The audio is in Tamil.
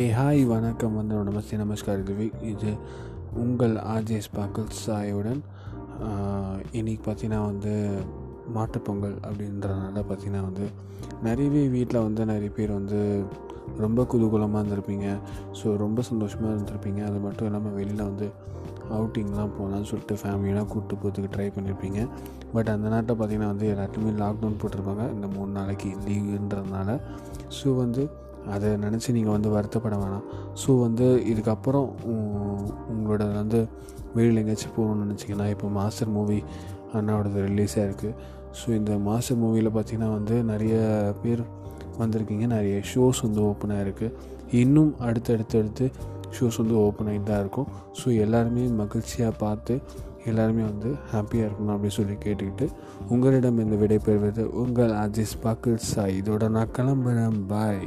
ஏ ஹாய் வணக்கம் வந்து நமஸ்தே நமஸ்கார். இது இது உங்கள் ஆர்ஜே ஸ்பாக்கல் சாயுடன் இன்றைக்கி பார்த்தீங்கன்னா வந்து மாட்டுப்பொங்கல் அப்படின்றனால பார்த்தீங்கன்னா வந்து நிறையவே வீட்டில் வந்து நிறைய பேர் வந்து ரொம்ப குதூகூலமாக இருந்திருப்பீங்க. ஸோ ரொம்ப சந்தோஷமாக இருந்திருப்பீங்க. அது மட்டும் இல்லாமல் வெளியில் வந்து அவுட்டிங்லாம் போகலான்னு சொல்லிட்டு ஃபேமிலியெலாம் கூப்பிட்டு போகிறதுக்கு ட்ரை பண்ணியிருப்பீங்க பட் அந்த நாட்டில் பார்த்திங்கன்னா வந்து எல்லாத்துலேயுமே லாக்டவுன் போட்டிருப்பாங்க. இந்த மூணு நாளைக்கு லீவுன்றதுனால ஸோ வந்து அதை நினச்சி நீங்கள் வந்து வருத்தப்பட வேணாம். ஸோ வந்து இதுக்கப்புறம் உங்களோட வந்து வெளியில் எங்கேயாச்சும் போகணும்னு நினச்சிங்கன்னா இப்போ மாஸ்டர் மூவி அண்ணாவோடது ரிலீஸாக இருக்குது ஸோ இந்த மாஸ்டர் மூவியில் பார்த்திங்கன்னா வந்து நிறைய பேர் வந்திருக்கீங்க. நிறைய ஷோஸ் வந்து ஓப்பனாக இருக்குது இன்னும் அடுத்தடுத்தடுத்து ஷோஸ் வந்து ஓப்பன் ஆகி தான் இருக்கும். ஸோ எல்லாருமே மகிழ்ச்சியாக பார்த்து எல்லாருமே வந்து ஹாப்பியாக இருக்கணும் அப்படின்னு சொல்லி கேட்டுக்கிட்டு உங்களிடம் இந்த விடைபெறுவது உங்கள் அஜிஸ் பாக்கில் சாய். இதோட நான் கிளம்புறேன். பாய்